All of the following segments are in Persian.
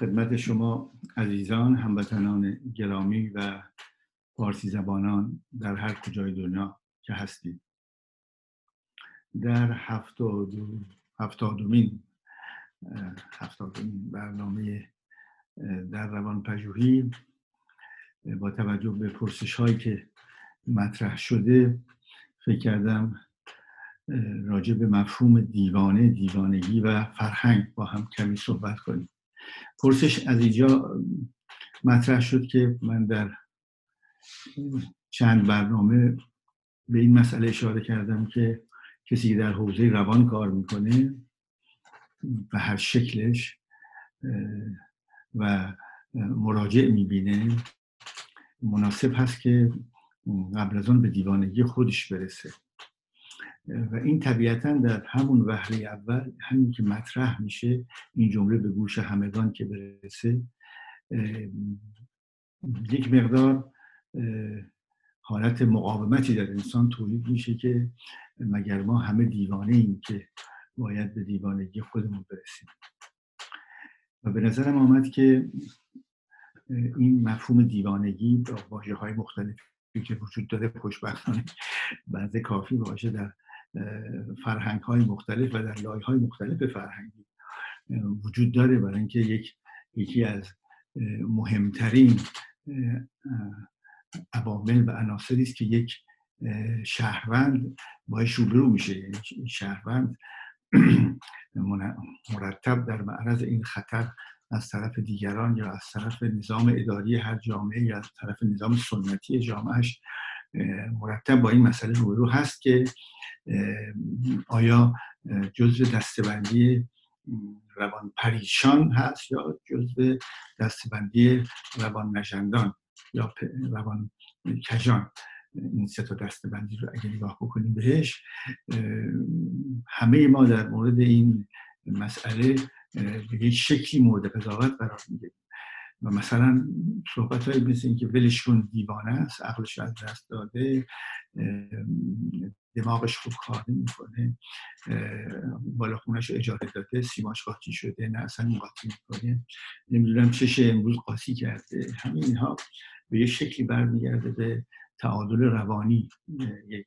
خدمت شما عزیزان هموطنان گرامی و فارسی زبانان در هر کجای دنیا که هستید در هفتاد هفتادمین هفتادمین برنامه در روان پژوهی با توجه به پرسش هایی که مطرح شده فکر کردم راجع به مفهوم دیوانه دیوانگی و فرهنگ با هم کمی صحبت کنیم. پرسش از اینجا مطرح شد که من در چند برنامه به این مسئله اشاره کردم که کسی که در حوزه روان کار می‌کنه و هر شکلش و مراجع می‌بینه. مناسب هست که قبل از آن به دیوانگی خودش برسه. و این طبیعتا در همون وهله اول همین که مطرح میشه این جمله به گوش همگان که برسه یک مقدار حالت مقاومتی در انسان تولید میشه که مگر ما همه دیوانه ایم که باید به دیوانگی خودمون برسیم. و به نظرم آمد که این مفهوم دیوانگی با واژه های مختلفی که وجود داره خوشبختانه بعض کافی واژه در فرهنگ های مختلف و در لایه های مختلف فرهنگی وجود داره برای اینکه یک یکی از مهمترین عوامل و عناصری است که یک شهروند باش روبرو میشه. یعنی شهروند مرتب در معرض این خطر از طرف دیگران یا از طرف نظام اداری هر جامعه یا از طرف نظام سنتی جامعهش مرتب با این مسئله روبرو هست که آیا جزء دستبندی روان پریشان هست یا جزء دستبندی روان نجندان یا روان کجان این سه تا دستبندی رو اگه نگاه بکنیم بهش همه ما در مورد این مسئله به یک شکلی مورد قضاوت قرار می‌گیریم. و مثلا صحبت های مثل این که ولش کن دیوانه است عقلش از دست داده دماغش خوب کار نمی‌کنه بالا خونش اجاره داده سیماش قاطی شده نه اصلا قاطی می‌کنه. نمی‌دونم چش امروز قاطی کرده. همین اینها به یه شکلی برمیگرده به تعادل روانی یک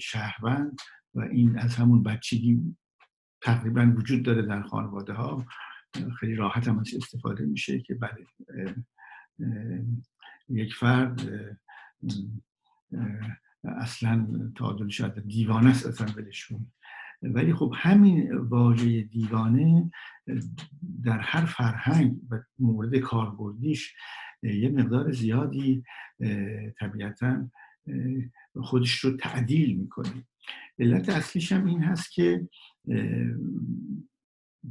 شهروند و این از همون بچگی تقریبا وجود داره در خانواده ها خیلی راحت هم استفاده میشه که بله یک فرد اصلا تعادل شده دیوانه است اصلا ولشون ولی خب همین واژه دیوانه در هر فرهنگ و مورد کاربردیش یه مقدار زیادی طبیعتا خودش رو تعدیل می‌کنه. علت اصلیش هم این هست که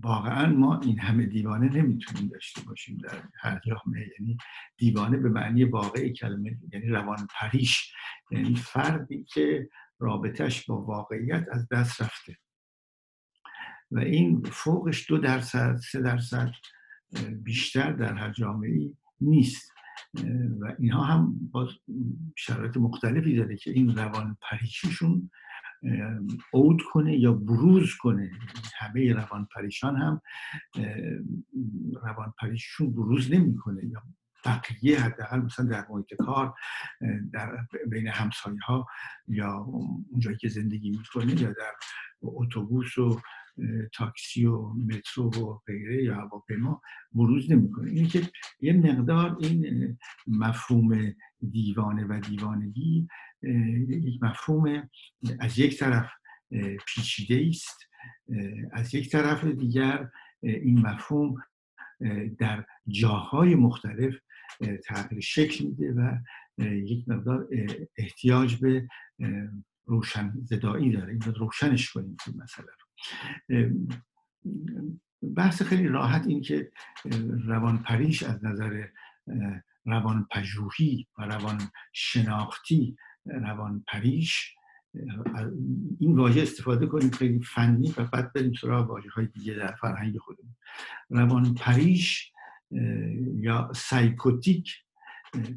واقعا ما این همه دیوانه نمی‌تونیم داشته باشیم در هر جامعه. یعنی دیوانه به معنی واقعی کلمه یعنی روان پریش. یعنی فردی که رابطش با واقعیت از دست رفته. و این فوقش دو درصد سه درصد بیشتر در هر جامعه نیست. و اینها هم با شرایط مختلفی داره که این روان پریشیشون عود کنه یا بروز کنه. همه روان پریشان هم روان پریششون بروز نمی‌کنه یا بقیه حداقل مثلا در محیط کار در بین همسایه ها یا اونجایی که زندگی می‌کنه یا در اتوبوس و تاکسی و مترو و غیره یا هواپیما بروز نمی‌کنه. اینه که یه مقدار این مفهوم دیوانه و دیوانگی یک مفهوم از یک طرف پیچیده است از یک طرف دیگر این مفهوم در جاهای مختلف تغییر شکل میده و یک مقدار احتیاج به روشن زدایی داره. این روشنش کنیم این مسئله رو. بحث خیلی راحت این که روان پریش از نظر روان پژوهی و روان شناختی روان پریش این واژه استفاده کنیم خیلی فنی و بعد بریم سراغ واژه های دیگه در فرهنگ خودمون. روان پریش یا psychotic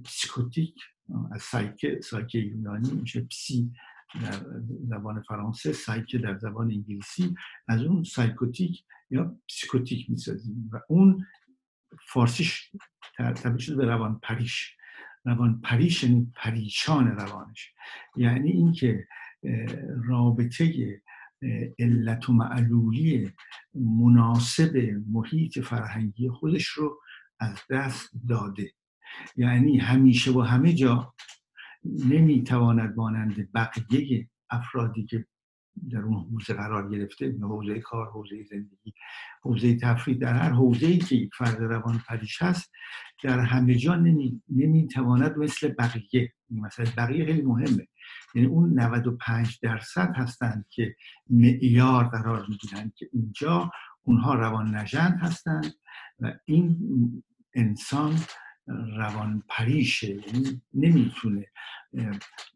psychotique از psyche psyche یونانی میشه psy در زبان فرانسه سایکه در زبان انگلیسی. از اون psychotic یا psychotique می‌سازیم و اون فارسیش تبدیل شده به روان پریش روان پریش یعنی پریشان روانش. یعنی اینکه رابطه علت و معلولی مناسب محیط فرهنگی خودش رو از دست داده. یعنی همیشه و همه جا نمی‌تواند مانند بقیه افرادی که در اون حوزه قرار گرفته حوزه کار حوزه زندگی حوزه تفریح در هر حوزه ای که فرد روان پریش هست در همه جا نمی, نمی‌تواند مثل بقیه مثلا بقیه خیلی مهمه. یعنی اون 95 درصد هستند که معیار قرار می‌گیرند که اینجا اونها روان نژند هستند و این انسان روان پریشه یعنی نمی‌تونه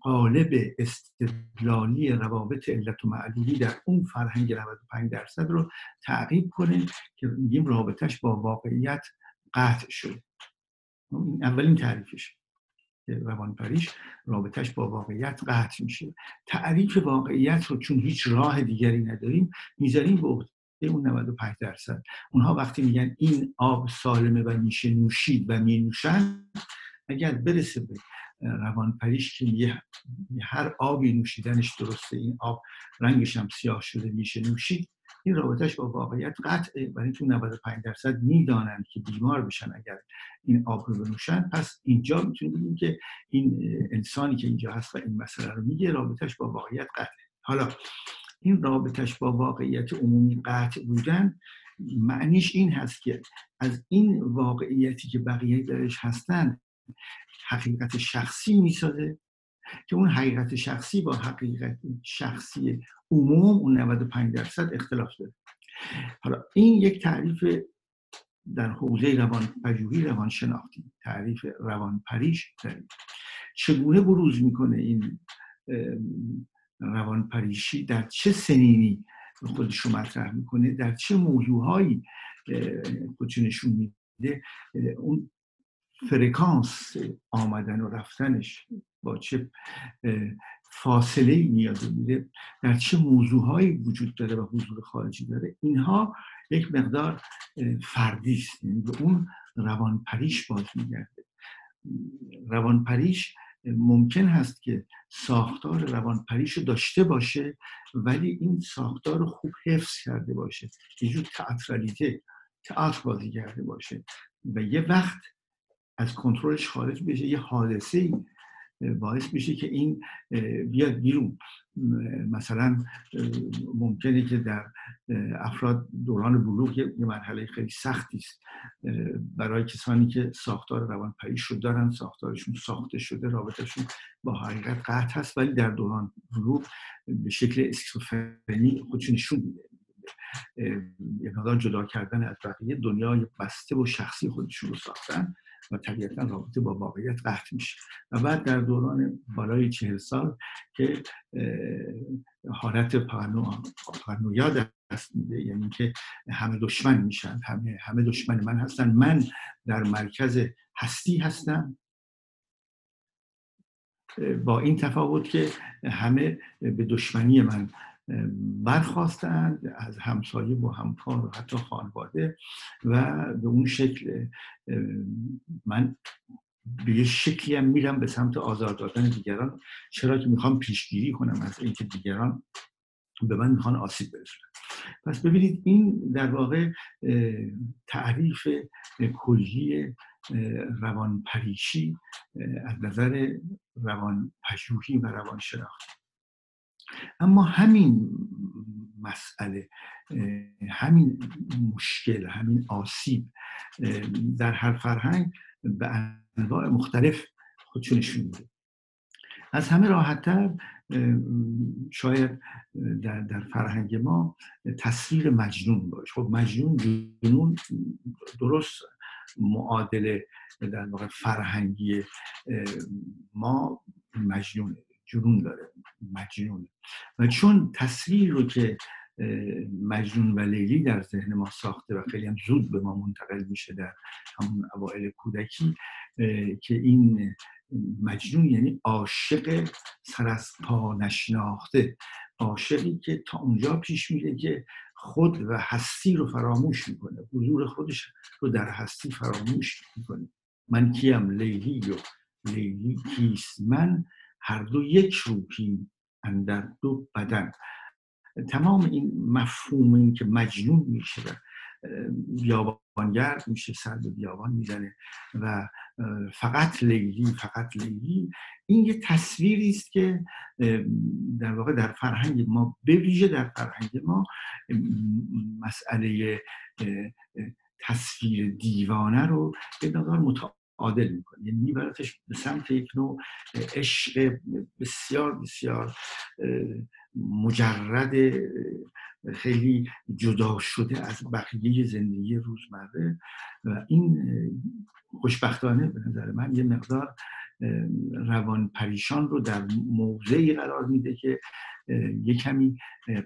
قالب استدلالی روابط علت و معلولی در اون فرهنگ 95 درصد رو تعقیب کنه که میگیم رابطش با واقعیت قطع این اولین تعریفش روان پریش رابطش با واقعیت قطع میشه. تعریف واقعیت رو چون هیچ راه دیگری نداریم می‌ذاریم به اون 95 درصد. اونها وقتی میگن این آب سالمه و میشه نوشید و می نوشن اگر برسه به روان پریش که هر آبی نوشیدنش درسته این آب رنگش هم سیاه شده میشه نوشید این رابطش با واقعیت قطعه. برای تو 95 درصد می‌دانند که بیمار بشن اگر این آب رو بنوشن پس اینجا می‌تونیم بگیم که این انسانی که اینجا هست و این مسئله رو میگه رابطش با واقعیت قطعه. حالا این رابطش با واقعیت عمومی قطع بودن معنیش این هست که از این واقعیتی که بقیه درش هستن حقیقت شخصی می‌سازه که اون حقیقت شخصی با حقیقت شخصی عموم اون 95 درصد اختلاف داره. حالا این یک تعریف در حوزه روان پژوهی روان شناختی تعریف روان پریش داریم. چگونه بروز می‌کنه این روان پریشی در چه سنینی خودش رو مطرح می‌کنه؟ در چه موضوعهایی خودش نشون میده؟ اون فرکانس آمدن و رفتنش با چه فاصله ای میاد میده؟ در چه موضوعهایی وجود داره و حضور خارجی داره؟ اینها یک مقدار فردی است. یعنی به اون روان پریش باز میگرده. روان پریش ممکن هست که ساختار روان پریش داشته باشه ولی این ساختار خوب حفظ کرده باشه. یه جور تئاترالیته تئاتر بازی کرده باشه. و یه وقت از کنترلش خارج بشه. یه حادثه ای باعث میشه که این بیاد بیرون. مثلا ممکنه که در افراد دوران بلوغ یه مرحله خیلی سختی است. برای کسانی که ساختار روان پریش رو دارن ساختارشون ساخته شده رابطهشون با حقیقت قطع هست ولی در دوران بلوغ به شکل اسکیزوفرنی خودشون نشون میده. یه جدا کردن از بقیه دنیای بسته و شخصی خودشون رو ساختن و طبیعتا رابطه با واقعیت قطع میشه. و بعد در دوران بالای چهل سال که حالت پرنویا دست میده یعنی که همه دشمن میشن همه, همه دشمن من هستن. من در مرکز هستی هستم. با این تفاوت که همه به دشمنی من برخواستند از همسایه و همکار و حتی خانواده و به اون شکل من به یه شکلی هم میرم به سمت آزار دادن دیگران. چرا که می‌خوام پیشگیری کنم از اینکه دیگران به من می‌خوان آسیب برسونن. پس ببینید این در واقع تعریف کلی روان پریشی از نظر روان پژوهی و روان شناختی اما همین مسئله همین مشکل همین آسیب در هر فرهنگ به انواع مختلف خودشو نشون میده. از همه راحتتر شاید در, در فرهنگ ما تصویر مجنون باشه. خب مجنون جنون درست معادل در واقع فرهنگی ما مجنونه جنون داره مجنون و چون تصویر رو که مجنون و لیلی در ذهن ما ساخته و خیلی هم زود به ما منتقل میشه در همون اوائل کودکی که این مجنون یعنی عاشق سر از پا نشناخته عاشقی که تا اونجا پیش میره که خود و هستی رو فراموش می‌کنه حضور خودش رو در هستی فراموش می‌کنه. من کیم؟ لیلی و لیلی کیست؟ من هر دو یک روحیم اندر دو بدن. تمام این مفهوم این که مجنون میشه و بیابانگرد میشه سر به بیابان می‌زنه و فقط لیلی فقط لیلی. این یه تصویری است که در واقع در فرهنگ ما به در فرهنگ ما مسئله تصویر دیوانه رو به نظر عادل می‌کنه. یعنی میبردش به سمت یک نوع عشق بسیار بسیار مجرد خیلی جدا شده از بقیه زندگی روزمره. و این خوشبختانه به نظر من یه مقدار روان پریشان رو در موضعی قرار میده که یه کمی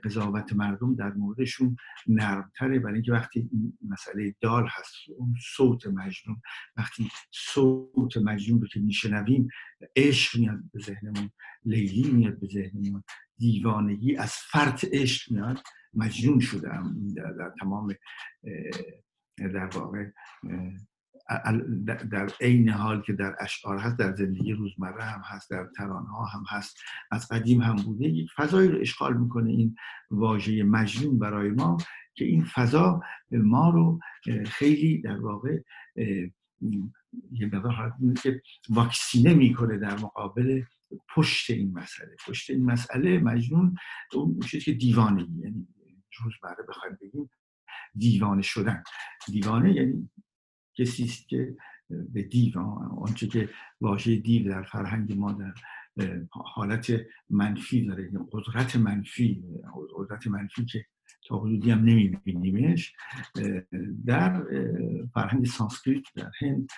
قضاوت مردم در موردشون نرمتره. برای اینکه وقتی مسئله دال هست اون صوت مجنون وقتی صوت مجنون رو که میشنویم عشق میاد به ذهنمون لیلی میاد به ذهنمون دیوانگی از فرط عشق میاد مجنون شدم در, در تمام در واقع در عین حال که در اشعار هست در زندگی روزمره هم هست در ترانه ها هم هست از قدیم هم بوده. یک فضایی رو اشغال می‌کنه این واژه مجنون برای ما که این فضا ما رو خیلی در واقع یه مقدار که واکسینه می‌کنه در مقابل پشت این مسئله. پشت این مسئله مجنون اون چیزی که دیوانگی یعنی روزمره بخوایم بگیم دیوانه شدن. دیوانه یعنی کسی است که به دیو آنچه که واژه دیو در فرهنگ ما در حالت منفی داره یعنی قدرت منفی قدرت منفی که تا حدودی هم نمیبینیمش در فرهنگ سانسکریت در هند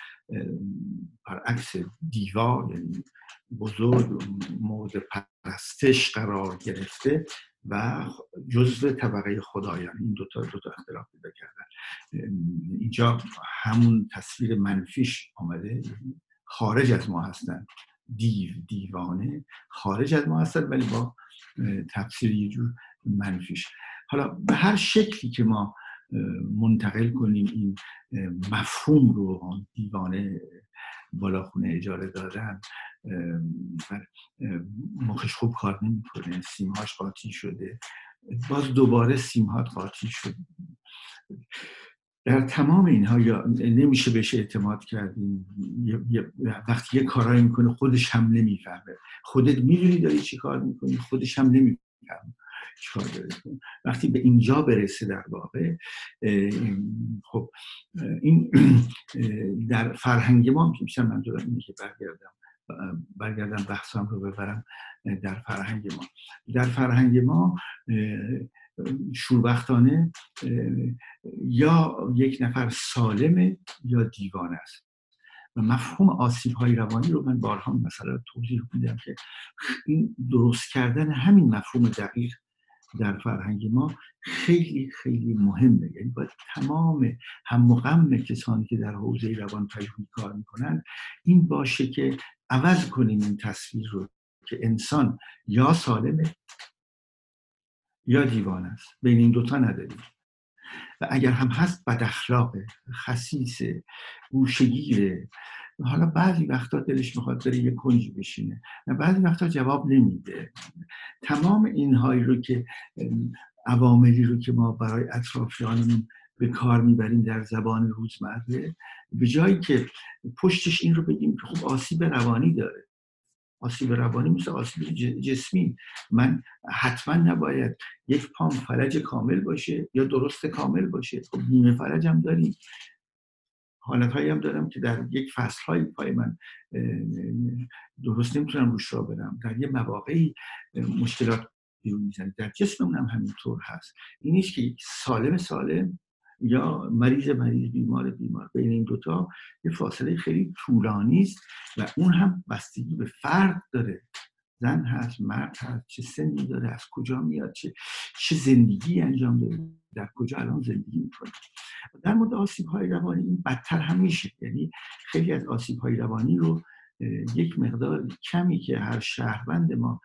برعکس دیوا یعنی بزرگ مورد پرستش قرار گرفته و جزو طبقه خدایان. این دوتا دوتا اختلاف پیدا کردن. اینجا همون تصویر منفیش آمده. خارج از ما هستن. دیو دیوانه خارج از ما هستن ولی با تفسیر یه جور منفیش. حالا به هر شکلی که ما منتقل کنیم این مفهوم رو دیوانه بالاخونه اجاره دادن مخش خوب کار نمی‌کنه. سیمهاش قاطی شده. باز دوباره سیمهات قاطی شده در تمام اینها یا نمیشه بهش اعتماد کردیم وقتی یه کارایی می‌کنه خودش هم نمی‌فهمه. خودت می‌دونی داری چی کار می‌کنی خودش هم نمی‌فهمه چیکار وقتی به اینجا برسه در واقع خب این در فرهنگ ما میشه من دارم اینه برگردم. برگردم بحثم رو ببرم در فرهنگ ما. در فرهنگ ما شوربختانه یا یک نفر سالمه یا دیوانه است. و مفهوم آسیب های روانی رو من بارها مثلا توضیح میدم که این درست کردن همین مفهوم دقیق در فرهنگ ما خیلی خیلی مهمه. یعنی باید تمام هم مقام کسانی که در حوزه روان پژوهی کار می‌کنن این باشه که عوض کنیم این تصویر رو که انسان یا سالمه یا دیوان است. بین این دوتا نداریم. و اگر هم هست بد اخلاقه خسیسه گوشگیره حالا بعضی وقتا دلش می‌خواد بره یه کنجی بشینه و بعضی وقتا جواب نمیده. تمام اینهایی رو که عواملی رو که ما برای اطرافیانمون به کار می‌بریم در زبان روزمره به جایی که پشتش این رو بگیم که خب آسیب روانی داره. آسیب روانی مثل آسیب جسمی. من حتما نباید یک پام فلج کامل باشه یا درست کامل باشه. خب نیمه فلج هم داریم. حالت هایی هم دارم که در یک فصل های پای من درست نمی‌تونم روش را برم. در یه مواقعی مشکلات بیرون می‌زنه. در جسممون هم همینطور هست. این نیست که سالم سالم یا مریض مریض بیمار بیمار بین این دوتا یه فاصله خیلی طولانی است و اون هم بستگی به فرد داره. زن هست مرد هست چه سنی داره از کجا میاد چه, چه زندگی انجام داره در کجا الان زندگی می‌کنه. در مورد آسیب های روانی این بدتر هم میشه یعنی خیلی از آسیب های روانی رو یک مقدار کمی که هر شهروند ما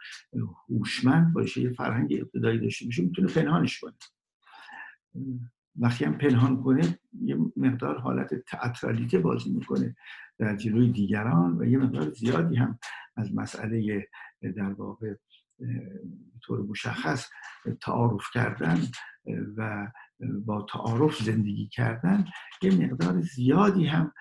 هوشمند باشه یه فرهنگ ابتدایی داشته باشه می‌تونه پنهانش کنه. وقتی هم پنهان کنه یه مقدار حالت تئاترالیته بازی می‌کنه در جلوی دیگران و یه مقدار زیادی هم از مسئله در واقع طور مشخص تعارف کردن و با تعارف زندگی کردن یه مقدار زیادی هم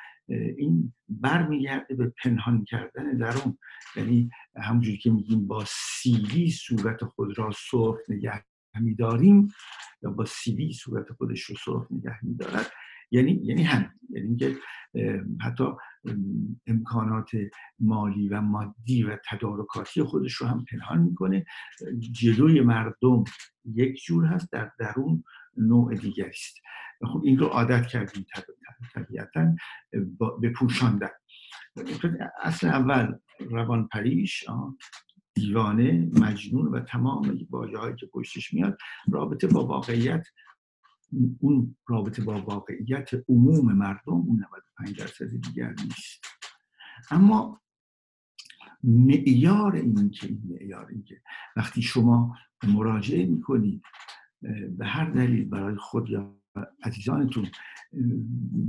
این برمیگرده به پنهان کردن درون یعنی همونجوری که میگیم با سیلی صورت خود را سرخ نگه میداریم یا با سیلی صورت خودش رو سرخ نگه میدارد یعنی یعنی هم یعنی اینکه حتی امکانات مالی و مادی و تدارکاتی خودش رو هم پنهان می‌کنه. جلوی مردم یک جور هست در درون نوع دیگری است. خب این رو عادت کردیم طبیعتا به پوشاندن. اصل اول روان پریش دیوانه مجنون و تمام هایی که پشتش میاد رابطه با واقعیت اون رابطه با واقعیت عموم مردم اون 95 درصد دیگر نیست. اما معیار این که معیار این که وقتی شما مراجعه می‌کنید به هر دلیل برای خود یا عزیزانتون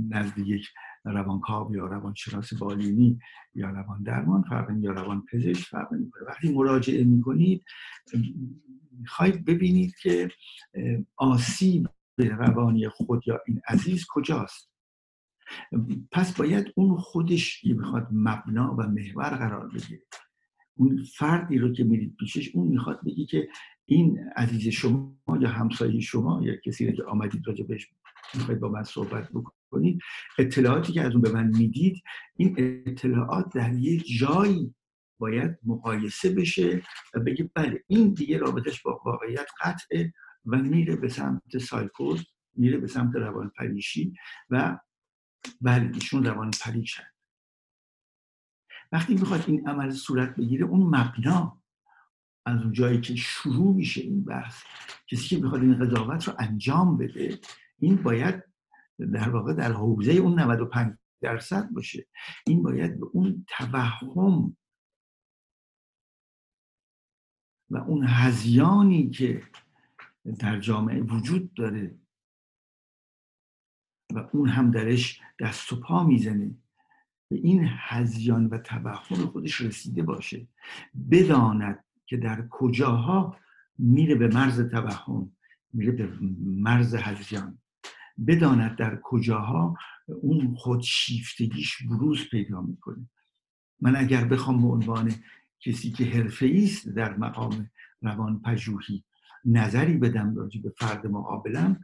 نزد یک روانکاو یا روانشناس بالینی یا روان درمان فرق یا روان پزشک فرق می‌کنه وقتی مراجعه می‌کنید می‌خواید ببینید که آسیب روانی خود یا این عزیز کجاست؟ پس باید اون خودش می‌خواد مبنا و محور قرار بگیره. اون فردی رو که میرید پیشش اون می‌خواد بگی که این عزیز شما یا همسایه شما یا کسی رو که آمدید راجع بهش می‌خواید با من صحبت بکنید اطلاعاتی که از اون به من می‌دید این اطلاعات در یه جایی باید مقایسه بشه و بگی بله این دیگه رابطش با واقعیت قطعه و میره به سمت سایکوز میره به سمت روان پریشی و بله ایشون روان پریشن وقتی می‌خواد این عمل صورت بگیره اون مبنا از اون جایی که شروع میشه این بحث کسی که می‌خواد این قضاوت رو انجام بده این باید در واقع در حوزه اون 95 درصد باشه. این باید به اون توهم و اون هزیانی که در جامعه وجود داره. و اون هم درش دست و پا می‌زنه. به این هزیان و توهم خودش رسیده باشه. بداند که در کجاها میره به مرز توهم میره به مرز هزیان. بداند در کجاها اون خودشیفتگیش بروز پیدا می‌کنه. من اگر بخوام به عنوان کسی که حرفه است در مقام روان پژوهی نظری بدم راجع به فرد مقابلم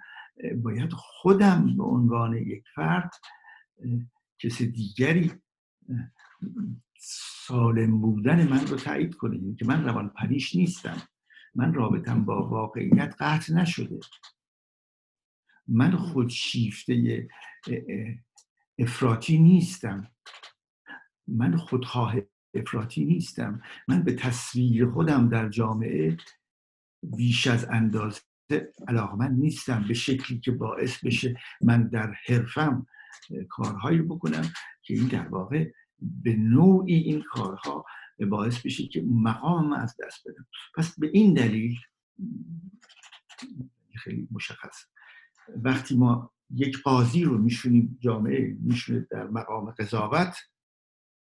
باید خودم به عنوان یک فرد کسی دیگری سالم بودن من رو تایید کنه. که من روان پریش نیستم. من رابطم با واقعیت قطع نشده. من خودشیفته افراطی نیستم. من خودخواه افراطی نیستم. من به تصویر خودم در جامعه بیش از اندازه. علاقمند نیستم به شکلی که باعث بشه من در حرفم کارهایی بکنم که این در واقع به نوعی این کارها باعث بشه که مقام از دست بدم. پس به این دلیل خیلی مشخص. وقتی ما یک قاضی رو میشونیم جامعه میشونه در مقام قضاوت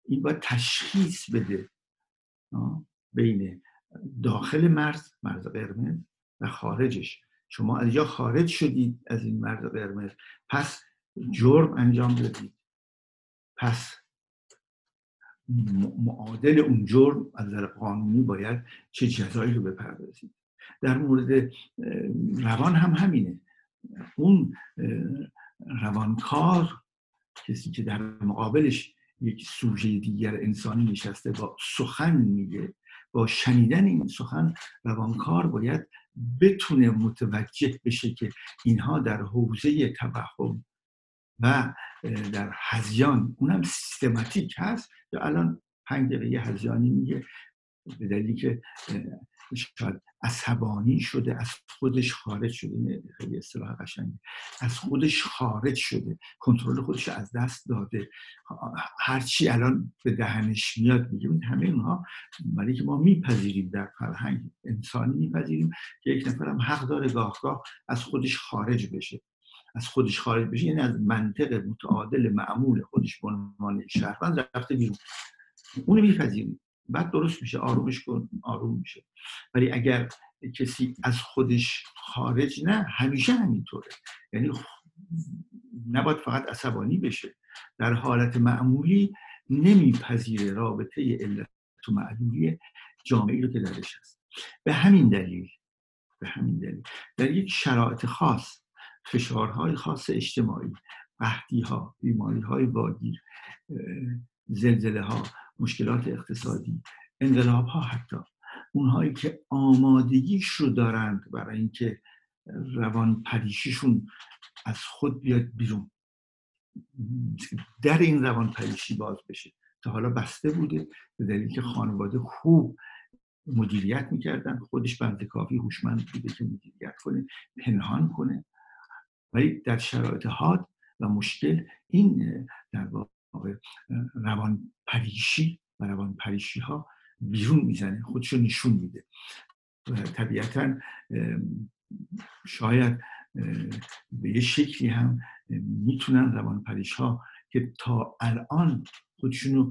این باید تشخیص بده. بین داخل مرز مرز قرمز و خارجش. شما از یا خارج شدید از این مرز قرمز. پس جرم انجام دادید. پس معادل اون جرم از نظر قانونی باید چه جزایی رو بپردازید. در مورد روان هم همینه. اون روانکار کسی که در مقابلش یک سوژه دیگر انسانی نشسته با سخن میگه با شنیدن این سخن روانکار باید بتونه متوجه بشه که اینها در حوزه توهم و در هزیان اونم سیستماتیک هست یا الان پنج دقیقه هزیانی میگه به دلیلی که شاید عصبانی شده از خودش خارج شده. این خیلی اصطلاح قشنگی از خودش خارج شده. کنترل خودش از دست داده. هرچی الان به دهنش میاد میگه همه اونها برای که ما میپذیریم در فرهنگ. انسانی میپذیریم که یک نفر هم حق داره گاهگاه از خودش خارج بشه. از خودش خارج بشه. یعنی از منطق متعادل معمول خودش به عنوان شهروند رفته بیرون. اونو میپذیریم. بعد درست میشه آرومش کن آروم میشه. ولی اگر کسی از خودش خارج نه همیشه همینطوره. یعنی نباید فقط عصبانی بشه. در حالت معمولی نمیپذیره رابطه علت و معلولی جامعه رو که درش هست. به همین دلیل به همین دلیل. در یک شرایط خاص فشارهای خاص اجتماعی قحطی ها بیماری های واگیر زلزله ها مشکلات اقتصادی انقلاب ها حتی اونهایی که آمادگیش رو دارند برای اینکه روان پریشیشون از خود بیاد بیرون. در این روان پریشی باز بشه. تا حالا بسته بوده به دلیل که خانواده خوب مدیریت می‌کردن. خودش بنده کافی هوشمند بوده که مدیریت کنه پنهان کنه. ولی در شرایط حاد و مشکل این در واقع روان پریشی و روان پریشی ها بیرون می‌زنه خودشو نشون میده. طبیعتا شاید به یه شکلی هم می‌تونن روان پریش ها که تا الان خودشونو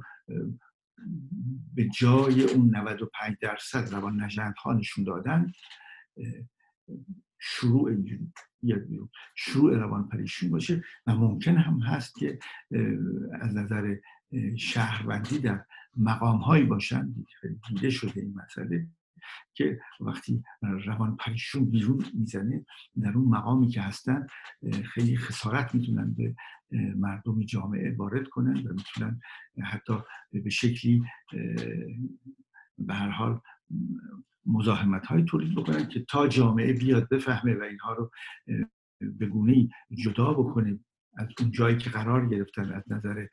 به جای اون 95 درصد روان نجند ها نشون دادن شروع شروع روان پریشی باشه و ممکن هم هست که از نظر شهروندی در مقام هایی باشن دیده شده این مسئله که وقتی روان پریشون بیرون می‌زنه در اون مقامی که هستن خیلی خسارت می‌تونن به مردم جامعه وارد کنن و می‌تونن حتی به شکلی به هر حال مزاحمت های تولید بکنن که تا جامعه بیاد بفهمه و اینها رو به گونه جدا بکنه از اون جایی که قرار گرفتن از نظر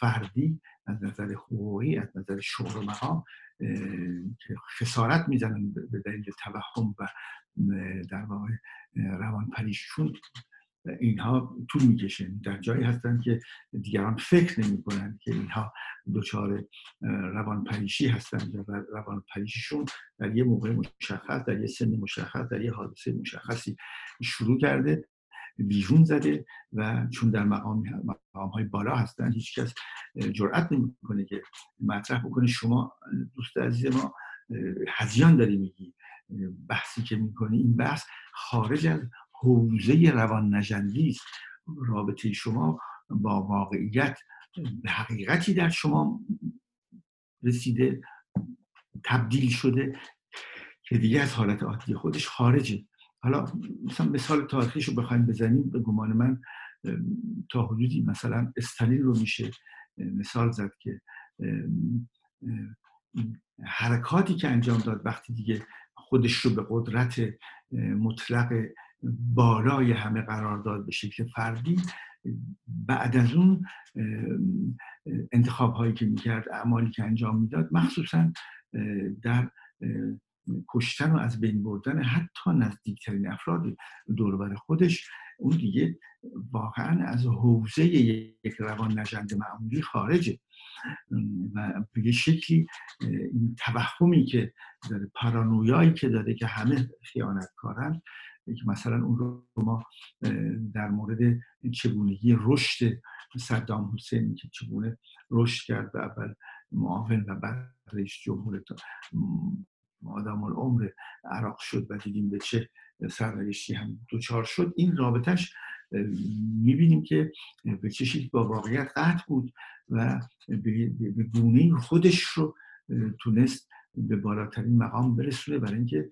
فردی از نظر حقوقی از نظر شغل و مقام که خسارت می‌زنن به دلیل توهم و در واقع روان پریششون اینها طول می‌کشه. در جایی هستن که دیگران فکر نمی کنند که اینها دچار روان پریشی هستند و روان پریشیشون در یه موقع مشخص در یه سن مشخص در یه حادثه مشخصی شروع کرده بیرون زده و چون در مقام, مقام های بالا هستن هیچ کس جرأت نمی‌کنه که مطرح بکنه. شما دوست عزیز ما هزیان داری میگی بحثی که می‌کنی. این بحث خارج از حوزه روان نجندی رابطه شما با واقعیت به حقیقتی در شما رسیده تبدیل شده که دیگه از حالت عادی خودش خارجه. حالا مثلا مثال تاریخیش رو بخوایم بزنیم. به گمان من تا حدودی مثلا استالین رو میشه مثال زد که حرکاتی که انجام داد وقتی دیگه خودش رو به قدرت مطلق بالای همه قرار داد به شکل فردی بعد از اون انتخاب هایی که می‌کرد اعمالی که انجام می‌داد مخصوصا در کشتن و از بین بردن حتی نزدیکترین افراد دوربر خودش اون دیگه واقعا از حوزه یک روان نجند معمولی خارجه. و به یه شکلی این توهمی که داره پارانویایی که داره که همه خیانتکارن که مثلا اون رو ما در مورد چگونگی رشد صدام حسین که چگونه رشد کرد و اول معاون و بعد رئیس جمهور آدم العمر عراق شد و دیدیم به چه سرنوشتی هم دوچار شد. این رابطش می‌بینیم که به چه با واقعیت قطع بود و به گونه خودش رو تونست به بالاترین مقام برسونه. برای اینکه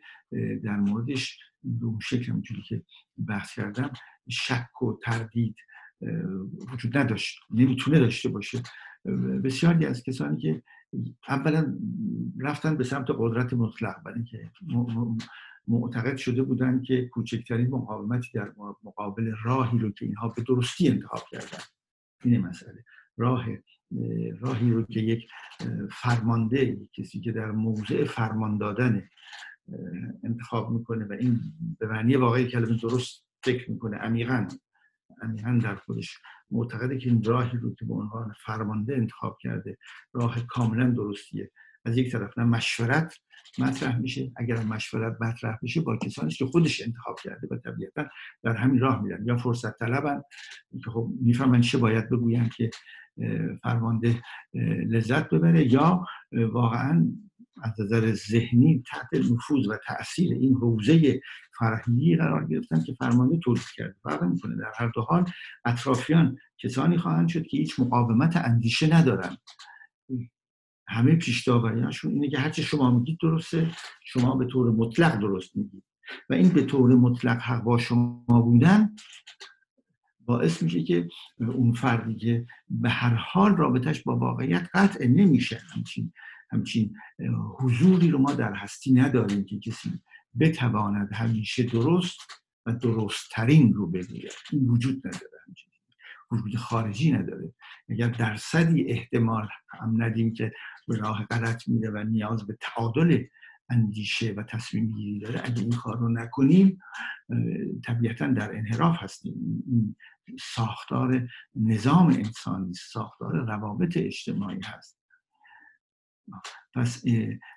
در موردش به اون شکل همونجوری که بحث کردم شک و تردید وجود نداشت نمی‌تونه داشته باشه. بسیاری از کسانی که اولا رفتن به سمت قدرت مطلق برای اینکه معتقد شده بودن که کوچکترین مقاومتی در مقابل راهی رو که اینها به درستی انتخاب کردن. این مسئله. راه راهی رو که یک فرمانده کسی که در موضع فرمان دادن انتخاب می‌کنه و این به معنی واقعی کلمه درست فکر می‌کنه. عمیقا عمیقا در خودش معتقده که این راهی رو که به عنوان فرمانده انتخاب کرده راه کاملا درستیه. از یک طرف نه مشورت مطرح میشه. اگر مشورت مطرح بشه با کسانی که خودش انتخاب کرده و طبیعتا در همین راه میرن. یا فرصت طلبن که خب می‌فهمن چه باید بگویم که فرمانده لذت ببره یا واقعا از نظر ذهنی تحت نفوذ و تاثیر این حوزه فرهنگی قرار گرفتن که فرمانده تولید کرده. فرق می‌کنه. در هر دو حال اطرافیان کسانی خواهند شد که هیچ مقاومت اندیشه ندارن. همه پیش اینه که هرچه شما میگید درسته شما به طور مطلق درست میگید. و این به طور مطلق حق با شما بودن باعث میشه که اون فردی که به هر حال رابطش با واقعیت قطع نمیشه. همچین همچین حضوری رو ما در هستی نداریم که کسی بتواند همیشه درست و درستترین رو بگوید. این وجود نداره همچین. وجود خارجی نداره. اگر درصدی احتمال هم ندیم که به راه غلط میره و نیاز به تعادل اندیشه و تصمیم گیری داره اگه این کار رو نکنیم طبیعتا در انحراف هستیم. این ساختار نظام انسانی ساختار روابط اجتماعی هست. پس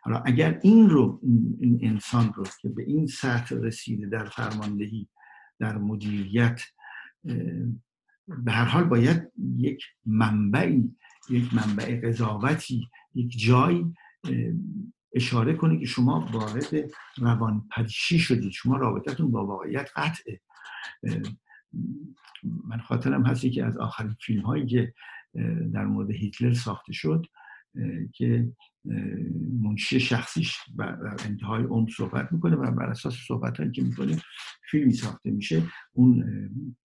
حالا اگر این رو این انسان رو که به این سطح رسیده در فرماندهی در مدیریت به هر حال باید یک منبعی یک منبع قضاوتی یک جایی اشاره کنه که شما وارد روان شدید. شما رابطتون با واقعیت قطعه. من خاطرم هستی که از آخرین فیلم هایی که در مورد هیتلر ساخته شد. که منشی شخصیش در انتهای عمر صحبت می‌کنه و بر اساس صحبت هایی که می‌کنه فیلمی ساخته میشه. اون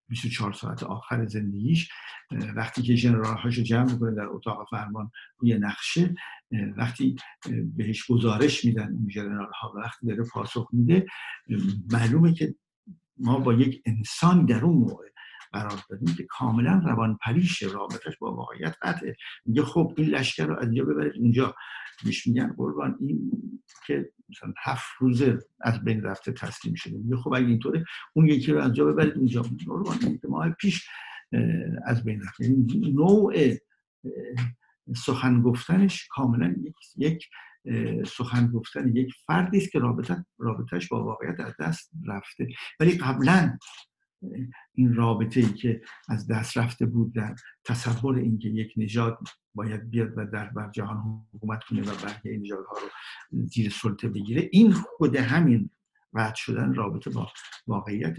24 ساعت آخر زندگیش وقتی که جنرال هاشو جمع می‌کنه در اتاق فرمان روی نقشه وقتی بهش گزارش میدن اون جنرال ها وقتی داره پاسخ میده معلومه که ما با یک انسان در اون موقع قرار دادیم که کاملا روان پریش رابطش با واقعیت قطعه. میگه خب این لشکر رو از اینجا ببرید. اونجا میش میگن قربان. این که مثلا هفت روزه از بین رفته تسلیم شده. میگه خب اگه اینطوره اون یکی رو از جا ببرید. اونجا قربان. این که ماه پیش از بین رفته یعنی نوع سخن گفتنش کاملا یک, سخن گفتن یک فردی است که رابطه رابطش با واقعیت از دست رفته. ولی قبلا این رابطه ای که از دست رفته بود در تصور اینکه یک نژاد باید بیاد و در بر جهان حکومت کنه و برگه نژادها رو زیر سلطه بگیره این خود همین رد شدن رابطه با واقعیت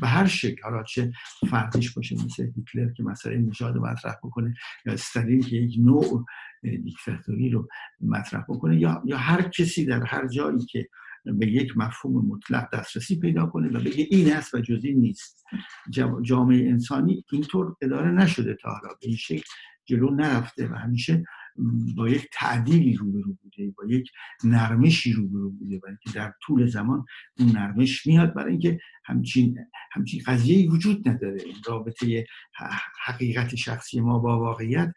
به هر شکل. حالا چه فردیش باشه مثل هیتلر که مسئله نژاد مطرح بکنه یا استالین که یک نوع دیکتاتوری رو مطرح بکنه یا یا هر کسی در هر جایی که به یک مفهوم مطلق دسترسی پیدا کنه و بگه این است و جزی نیست. جامعه انسانی اینطور اداره نشده تا حالا. به این شکل جلو نرفته و همیشه با یک تعدیلی روبرو بوده با یک نرمشی روبرو بوده و اینکه در طول زمان اون نرمش میاد. برای اینکه همچین همچین قضیه وجود نداره. این رابطه حقیقت شخصی ما با واقعیت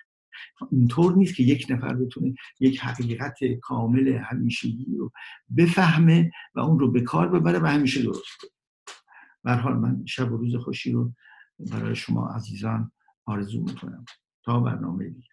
اینطور نیست که یک نفر بتونه یک حقیقت کامل همیشگی رو بفهمه و اون رو به کار ببره و همیشه درست کنه. حال من شب و روز خوشی رو برای شما عزیزان آرزو می‌کنم. تا برنامه دیگه.